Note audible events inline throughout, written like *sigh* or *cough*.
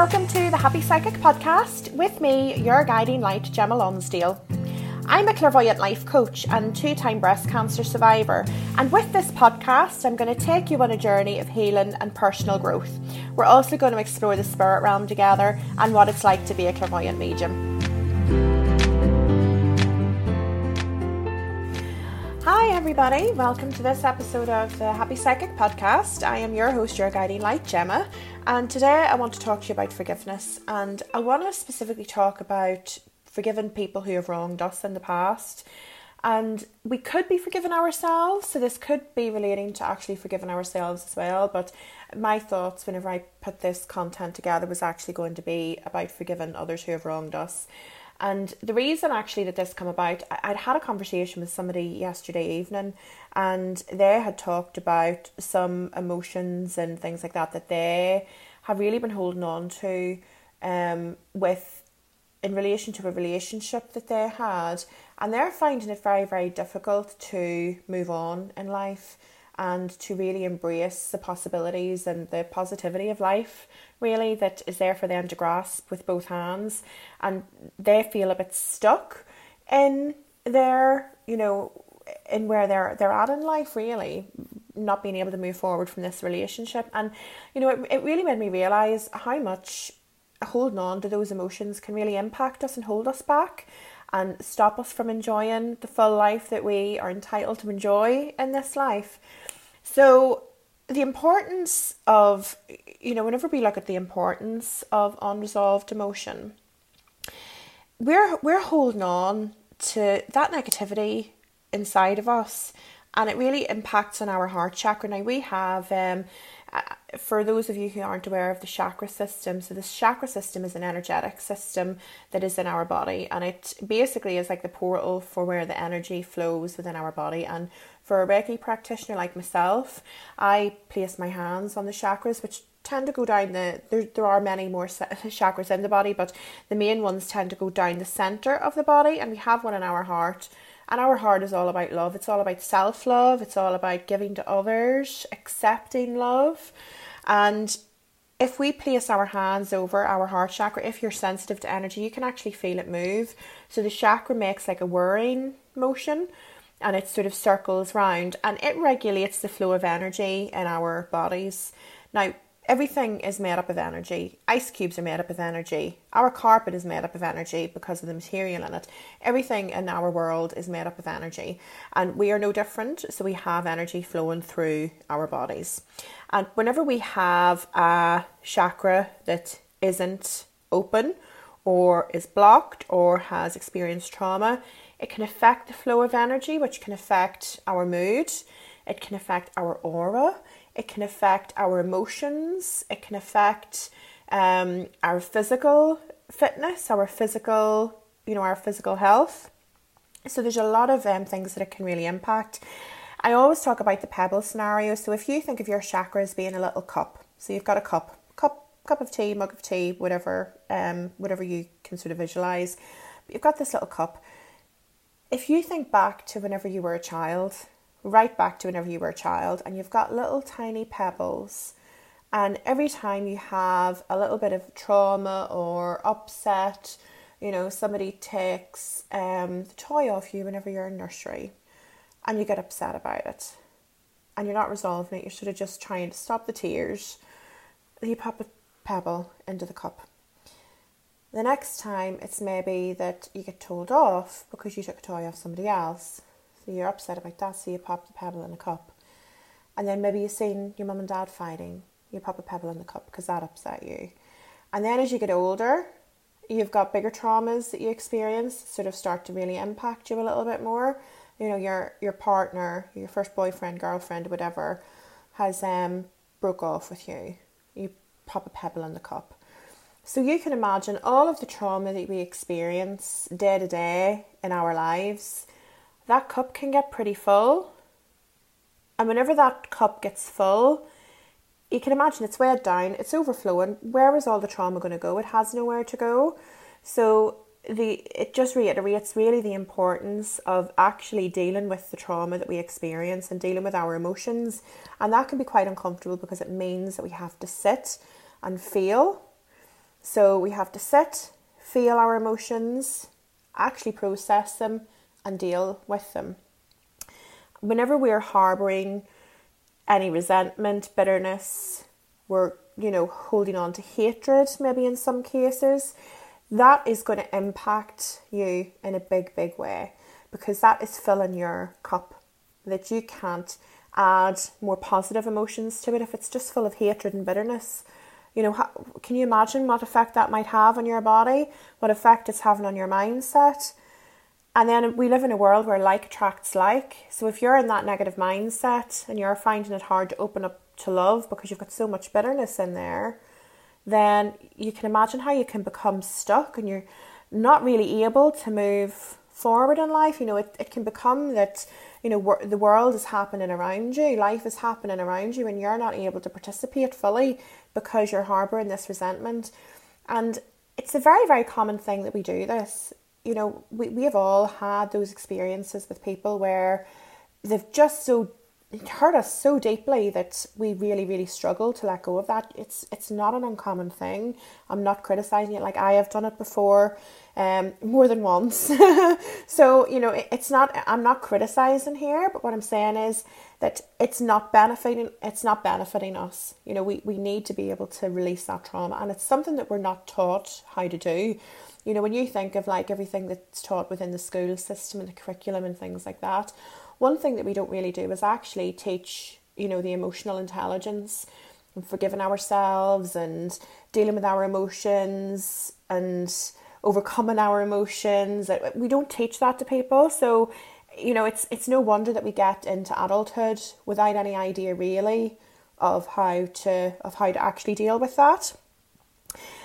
welcome to the Happy Psychic Podcast with me, your guiding light, Gemma Lonsdale. I'm a clairvoyant life coach and two time breast cancer survivor, and with this podcast, I'm going to take you on a journey of healing and personal growth. We're also going to explore the spirit realm together and what it's like to be a clairvoyant medium. Hi, everybody. Welcome to this episode of the Happy Psychic Podcast. I am your host, your guiding light, Gemma, and today I want to talk to you about forgiveness. And I want to specifically talk about forgiving people who have wronged us in the past. And we could be forgiving ourselves, so this could be relating to actually forgiving ourselves as well. But my thoughts whenever I put this content together was actually going to be about forgiving others who have wronged us. And the reason actually that this come about, I'd had a conversation with somebody yesterday evening, and they had talked about some emotions and things like that that they have really been holding on to, um, with in relation to a relationship that they had, and they're finding it very very difficult to move on in life and to really embrace the possibilities and the positivity of life really that is there for them to grasp with both hands. And they feel a bit stuck in their you know in where they're they're at in life really not being able to move forward from this relationship. And you know it, it really made me realize how much holding on to those emotions can really impact us and hold us back and stop us from enjoying the full life that we are entitled to enjoy in this life so the importance of you know whenever we look at the importance of unresolved emotion we're we're holding on to that negativity inside of us and it really impacts on our heart chakra now we have um, uh, for those of you who aren't aware of the chakra system, so this chakra system is an energetic system that is in our body, and it basically is like the portal for where the energy flows within our body. And for a Reiki practitioner like myself, I place my hands on the chakras, which tend to go down the there, there are many more *laughs* chakras in the body but the main ones tend to go down the center of the body and we have one in our heart and our heart is all about love. It's all about self love. It's all about giving to others, accepting love. And if we place our hands over our heart chakra, if you're sensitive to energy, you can actually feel it move. So the chakra makes like a whirring motion and it sort of circles round and it regulates the flow of energy in our bodies. Now, Everything is made up of energy. Ice cubes are made up of energy. Our carpet is made up of energy because of the material in it. Everything in our world is made up of energy. And we are no different. So we have energy flowing through our bodies. And whenever we have a chakra that isn't open or is blocked or has experienced trauma, it can affect the flow of energy, which can affect our mood. It can affect our aura it can affect our emotions, it can affect um, our physical fitness, our physical, you know, our physical health. So there's a lot of um, things that it can really impact. I always talk about the pebble scenario. So if you think of your chakras being a little cup, so you've got a cup, cup, cup of tea, mug of tea, whatever, um, whatever you can sort of visualize. But you've got this little cup. If you think back to whenever you were a child right back to whenever you were a child, and you've got little tiny pebbles. And every time you have a little bit of trauma or upset, you know, somebody takes um, the toy off you whenever you're in nursery and you get upset about it and you're not resolving it, you're sort of just trying to stop the tears, you pop a pebble into the cup. The next time, it's maybe that you get told off because you took a toy off somebody else so you're upset about that, so you pop the pebble in a cup. And then maybe you've seen your mum and dad fighting, you pop a pebble in the cup because that upset you. And then as you get older, you've got bigger traumas that you experience sort of start to really impact you a little bit more. You know, your your partner, your first boyfriend, girlfriend, whatever, has um broke off with you. You pop a pebble in the cup. So you can imagine all of the trauma that we experience day to day in our lives that cup can get pretty full. And whenever that cup gets full, you can imagine it's weighed down, it's overflowing. Where is all the trauma going to go? It has nowhere to go. So the it just reiterates really the importance of actually dealing with the trauma that we experience and dealing with our emotions. And that can be quite uncomfortable because it means that we have to sit and feel So we have to sit, feel our emotions, actually process them, and deal with them. Whenever we're harboring any resentment, bitterness, we're, you know, holding on to hatred, maybe in some cases, that is going to impact you in a big, big way because that is filling your cup. That you can't add more positive emotions to it if it's just full of hatred and bitterness. You know, can you imagine what effect that might have on your body? What effect it's having on your mindset? And then we live in a world where like attracts like. So if you're in that negative mindset and you're finding it hard to open up to love because you've got so much bitterness in there, then you can imagine how you can become stuck and you're not really able to move forward in life. You know, it, it can become that, you know, wor- the world is happening around you, life is happening around you, and you're not able to participate fully because you're harboring this resentment. And it's a very, very common thing that we do this. You know, we, we have all had those experiences with people where they've just so it hurt us so deeply that we really really struggle to let go of that. It's it's not an uncommon thing. I'm not criticizing it. Like i have done it before um more than once. *laughs* So you know it, it's not i'm not criticizing here but what i'm saying is that it's not benefiting it's not benefiting us. You know we, we need to be able to release that trauma. And it's something that we're not taught how to do you know when you think of like everything that's taught within the school system and the curriculum and things like that one thing that we don't really do is actually teach, you know, the emotional intelligence and forgiving ourselves and dealing with our emotions and overcoming our emotions. We don't teach that to people. So, you know, it's it's no wonder that we get into adulthood without any idea really of how to of how to actually deal with that.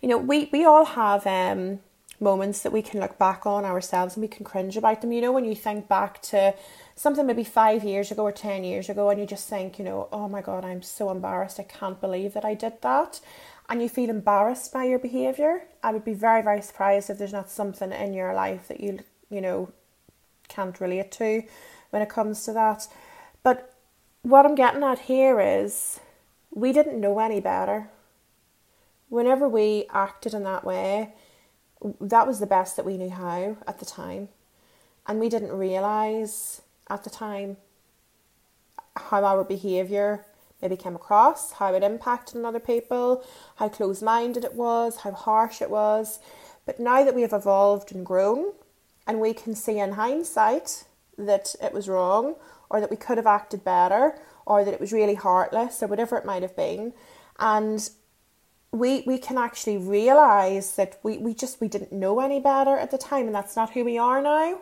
You know, we, we all have um moments that we can look back on ourselves and we can cringe about them. You know, when you think back to something maybe five years ago or 10 years ago, and you just think, you know, oh my God, I'm so embarrassed. I can't believe that I did that. And you feel embarrassed by your behaviour. I would be very, very surprised if there's not something in your life that you, you know, can't relate to when it comes to that. But what I'm getting at here is we didn't know any better. Whenever we acted in that way, that was the best that we knew how at the time. And we didn't realise at the time how our behaviour maybe came across, how it impacted on other people, how close minded it was, how harsh it was. But now that we have evolved and grown, and we can see in hindsight that it was wrong, or that we could have acted better, or that it was really heartless, or whatever it might have been, and we we can actually realize that we, we just we didn't know any better at the time and that's not who we are now.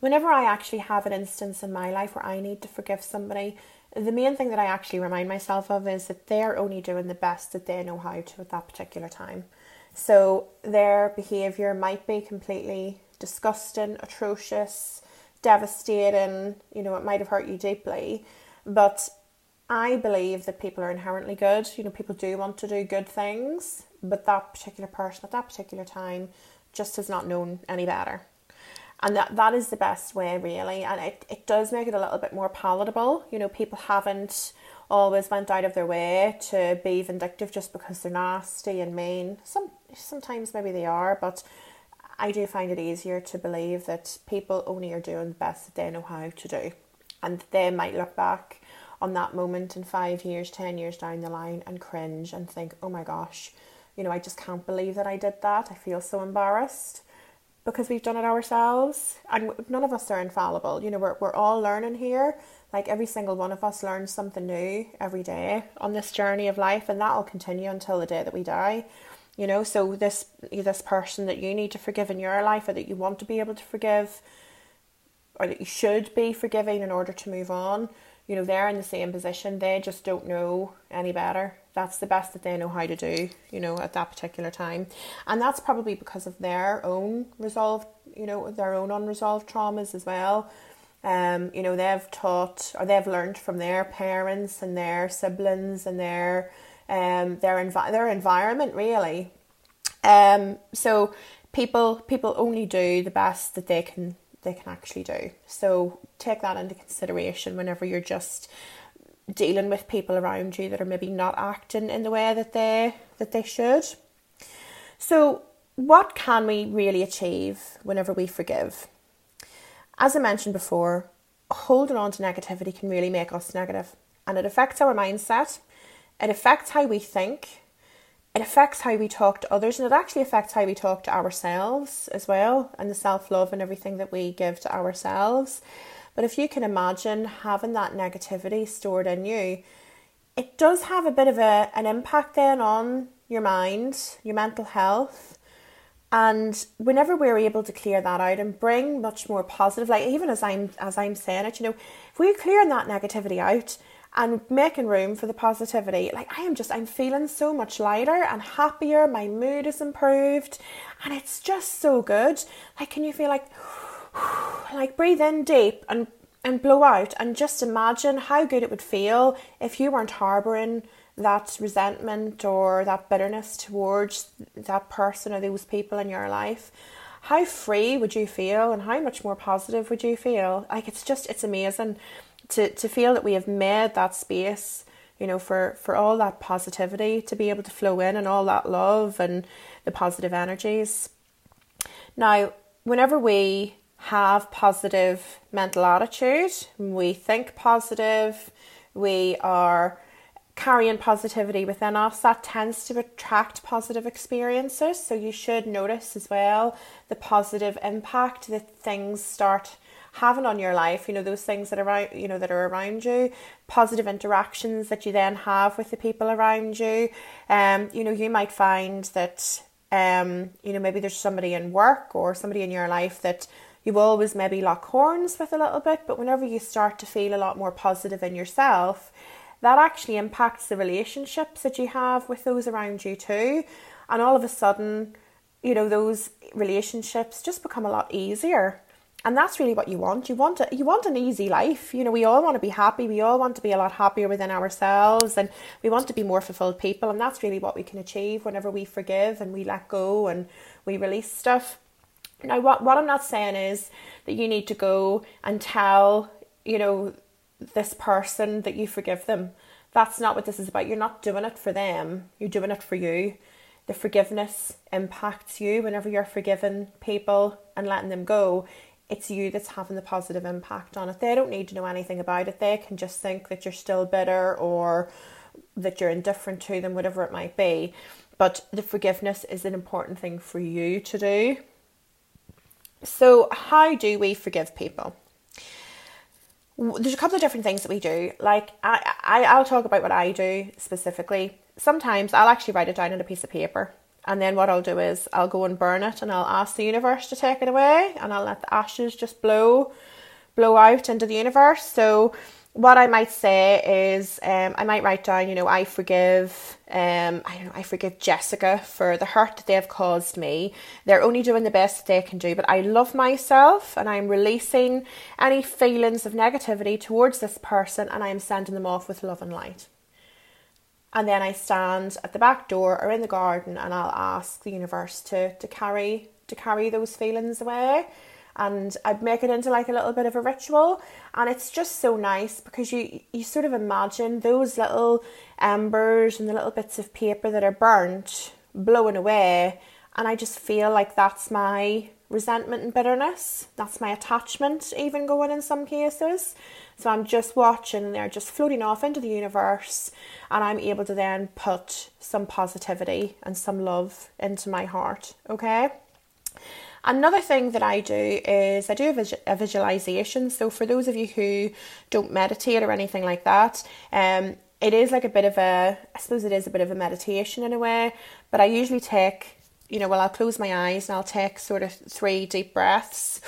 Whenever i actually have an instance in my life where i need to forgive somebody the main thing that i actually remind myself of is that they're only doing the best that they know how to at that particular time. So their behavior might be completely disgusting atrocious devastating you know it might have hurt you deeply but I believe that people are inherently good. You know, people do want to do good things, but that particular person at that particular time just has not known any better. And that, that is the best way, really. And it, it does make it a little bit more palatable. You know, people haven't always went out of their way to be vindictive just because they're nasty and mean. Some sometimes maybe they are, but I do find it easier to believe that people only are doing the best that they know how to do. And they might look back on that moment in five years, ten years down the line and cringe and think, oh my gosh, you know, I just can't believe that I did that. I feel so embarrassed because we've done it ourselves. And none of us are infallible. You know, we're, we're all learning here. Like every single one of us learns something new every day on this journey of life, and that'll continue until the day that we die. You know, so this this person that you need to forgive in your life, or that you want to be able to forgive, or that you should be forgiving in order to move on, you know, they're in the same position. They just don't know any better. That's the best that they know how to do, you know, at that particular time. And that's probably because of their own resolved, you know, their own unresolved traumas as well. Um, you know, they've taught or they've learned from their parents and their siblings and their um their envi- their environment really. Um, so people people only do the best that they can they can actually do. So take that into consideration whenever you're just dealing with people around you that are maybe not acting in the way that they that they should. So, what can we really achieve whenever we forgive? As I mentioned before, holding on to negativity can really make us negative and it affects our mindset, it affects how we think, it affects how we talk to others, and it actually affects how we talk to ourselves as well, and the self love and everything that we give to ourselves. But if you can imagine having that negativity stored in you, it does have a bit of a, an impact then on your mind, your mental health. And whenever we're able to clear that out and bring much more positive, like even as I'm as I'm saying it, you know, if we're clearing that negativity out and making room for the positivity, like I am just I'm feeling so much lighter and happier, my mood is improved, and it's just so good. Like can you feel like *sighs* like breathe in deep and and blow out and just imagine how good it would feel if you weren't harboring that resentment or that bitterness towards that person or those people in your life. How free would you feel and how much more positive would you feel? Like it's just it's amazing to to feel that we have made that space you know for for all that positivity to be able to flow in and all that love and the positive energies. Now whenever we have positive mental attitude. We think positive. We are carrying positivity within us, that tends to attract positive experiences. So you should notice as well the positive impact that things start having on your life. You know those things that are you know that are around you. Positive interactions that you then have with the people around you. Um you know you might find that um you know maybe there's somebody in work or somebody in your life that you always maybe lock horns with a little bit but whenever you start to feel a lot more positive in yourself that actually impacts the relationships that you have with those around you too. And all of a sudden, you know, those relationships just become a lot easier. And that's really what you want. You want a, you want an easy life. You know, we all want to be happy. We all want to be a lot happier within ourselves and we want to be more fulfilled people and that's really what we can achieve whenever we forgive and we let go and we release stuff. Now what what I'm not saying is that you need to go and tell, you know, this person that you forgive them. That's not what this is about. You're not doing it for them, you're doing it for you. The forgiveness impacts you whenever you're forgiving people and letting them go. It's you that's having the positive impact on it. They don't need to know anything about it. They can just think that you're still bitter or that you're indifferent to them, whatever it might be. But the forgiveness is an important thing for you to do. So, how do we forgive people? there's a couple of different things that we do. Like I, I I'll talk about what I do specifically. Sometimes I'll actually write it down on a piece of paper. And then what I'll do is I'll go and burn it and I'll ask the universe to take it away and I'll let the ashes just blow blow out into the universe. So what I might say is um, I might write down, you know, I forgive um, I know I forgive Jessica for the hurt that they have caused me. They're only doing the best they can do, but I love myself and I'm releasing any feelings of negativity towards this person and I'm sending them off with love and light. And then I stand at the back door or in the garden and I'll ask the universe to to carry to carry those feelings away and I'd make it into like a little bit of a ritual. And it's just so nice because you you sort of imagine those little embers and the little bits of paper that are burnt blowing away. And I just feel like that's my resentment and bitterness. That's my attachment even going in some cases. So I'm just watching they're just floating off into the universe and I'm able to then put some positivity and some love into my heart okay Another thing that I do is I do a, vis- a, visualization. So for those of you who don't meditate or anything like that, um, it is like a bit of a, I suppose it is a bit of a meditation in a way. But I usually take, you know, well, I'll close my eyes and I'll take sort of three deep breaths.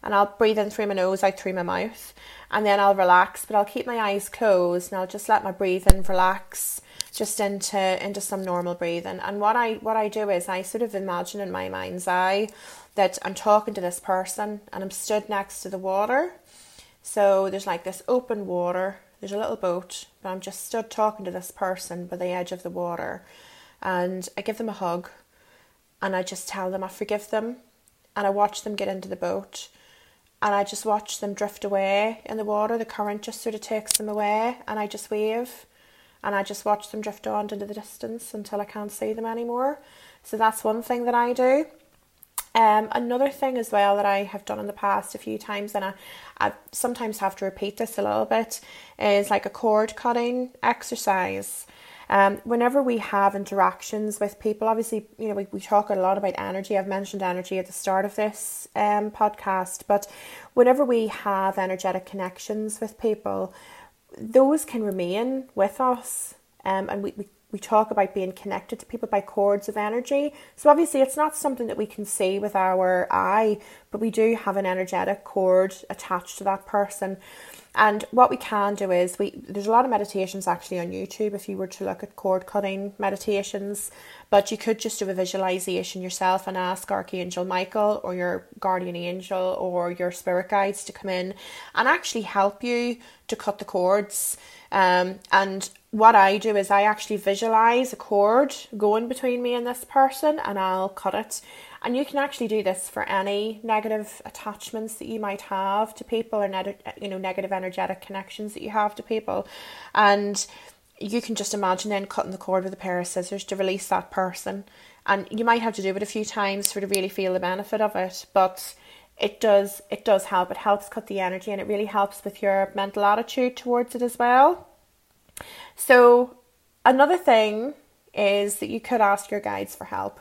And I'll breathe in through my nose, out through my mouth, and then I'll relax. But I'll keep my eyes closed and I'll just let my breathing relax just into into some normal breathing. And what I what I do is I sort of imagine in my mind's eye that I'm talking to this person and I'm stood next to the water. So there's like this open water, there's a little boat, but I'm just stood talking to this person by the edge of the water. And I give them a hug and I just tell them I forgive them and I watch them get into the boat and I just watch them drift away in the water. The current just sort of takes them away and I just wave and I just watch them drift on into the distance until I can't see them anymore. So that's one thing that I do. Um, another thing as well that I have done in the past a few times, and I, I sometimes have to repeat this a little bit, is like a cord cutting exercise. Um, whenever we have interactions with people, obviously, you know, we, we talk a lot about energy. I've mentioned energy at the start of this um, podcast, but whenever we have energetic connections with people, those can remain with us. Um, and we, we we talk about being connected to people by cords of energy. So obviously it's not something that we can see with our eye, but we do have an energetic cord attached to that person. And what we can do is we there's a lot of meditations actually on YouTube if you were to look at cord cutting meditations, but you could just do a visualization yourself and ask Archangel Michael or your guardian angel or your spirit guides to come in and actually help you to cut the cords. Um, and what I do is I actually visualize a cord going between me and this person and I'll cut it. And you can actually do this for any negative attachments that you might have to people or ne- you know negative energetic connections that you have to people. And you can just imagine then cutting the cord with a pair of scissors to release that person. And you might have to do it a few times for to really feel the benefit of it, but it does it does help. It helps cut the energy and it really helps with your mental attitude towards it as well. So, another thing is that you could ask your guides for help.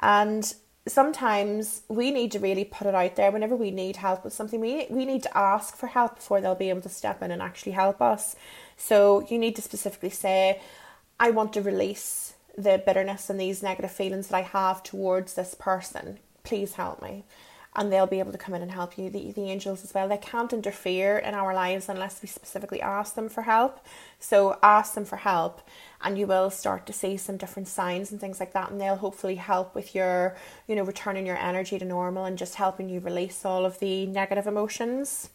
And sometimes we need to really put it out there whenever we need help with something. We we need to ask for help before they'll be able to step in and actually help us. So you need to specifically say i want to release the bitterness and these negative feelings that i have towards this person. Please help me and they'll be able to come in and help you. The, the angels as well, they can't interfere in our lives unless we specifically ask them for help. So ask them for help, and you will start to see some different signs and things like that, and they'll hopefully help with your, you know, returning your energy to normal and just helping you release all of the negative emotions.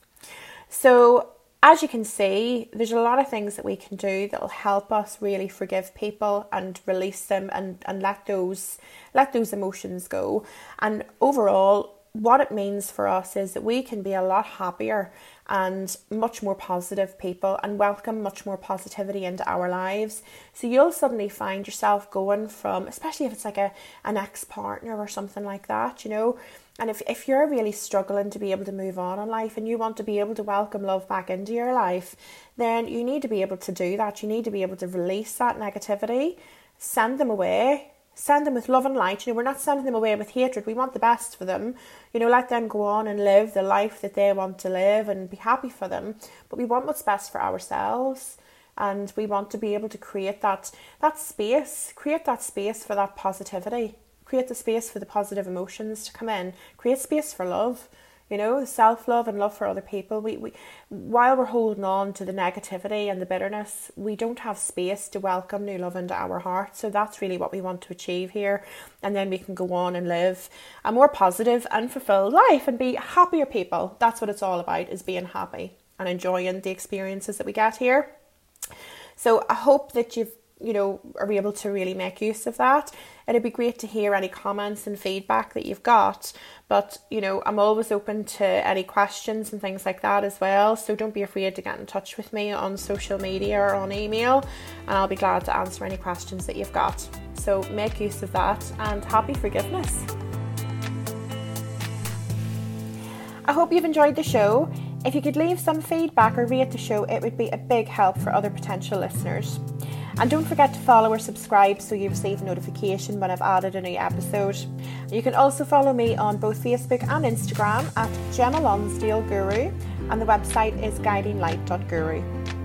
So as you can see, there's a lot of things that we can do that will help us really forgive people and release them and, and let those let those emotions go. And overall, what it means for us is that we can be a lot happier and much more positive people and welcome much more positivity into our lives. So you'll suddenly find yourself going from, especially if it's like a an ex partner or something like that, you know. And if, if you're really struggling to be able to move on in life and you want to be able to welcome love back into your life, then you need to be able to do that. You need to be able to release that negativity, send them away, send them with love and light. You know, we're not sending them away with hatred. We want the best for them. You know, let them go on and live the life that they want to live and be happy for them. But we want what's best for ourselves. And we want to be able to create that that space, create that space for that positivity, create the space for the positive emotions to come in, create space for love you know, self love and love for other people. We, we while we're holding on to the negativity and the bitterness, we don't have space to welcome new love into our heart. So that's really what we want to achieve here. And then we can go on and live a more positive and fulfilled life and be happier people. That's what it's all about is being happy and enjoying the experiences that we get here. So I hope that you've you know, are able to really make use of that? It'd be great to hear any comments and feedback that you've got. But, you know, I'm always open to any questions and things like that as well. So don't be afraid to get in touch with me on social media or on email, and I'll be glad to answer any questions that you've got. So make use of that and happy forgiveness. I hope you've enjoyed the show. If you could leave some feedback or rate the show, it would be a big help for other potential listeners. And don't forget to follow or subscribe so you receive notification when I've added a new episode. You can also follow me on both Facebook and Instagram at Gemma Lonsdale Guru, and the website is guidinglight.guru.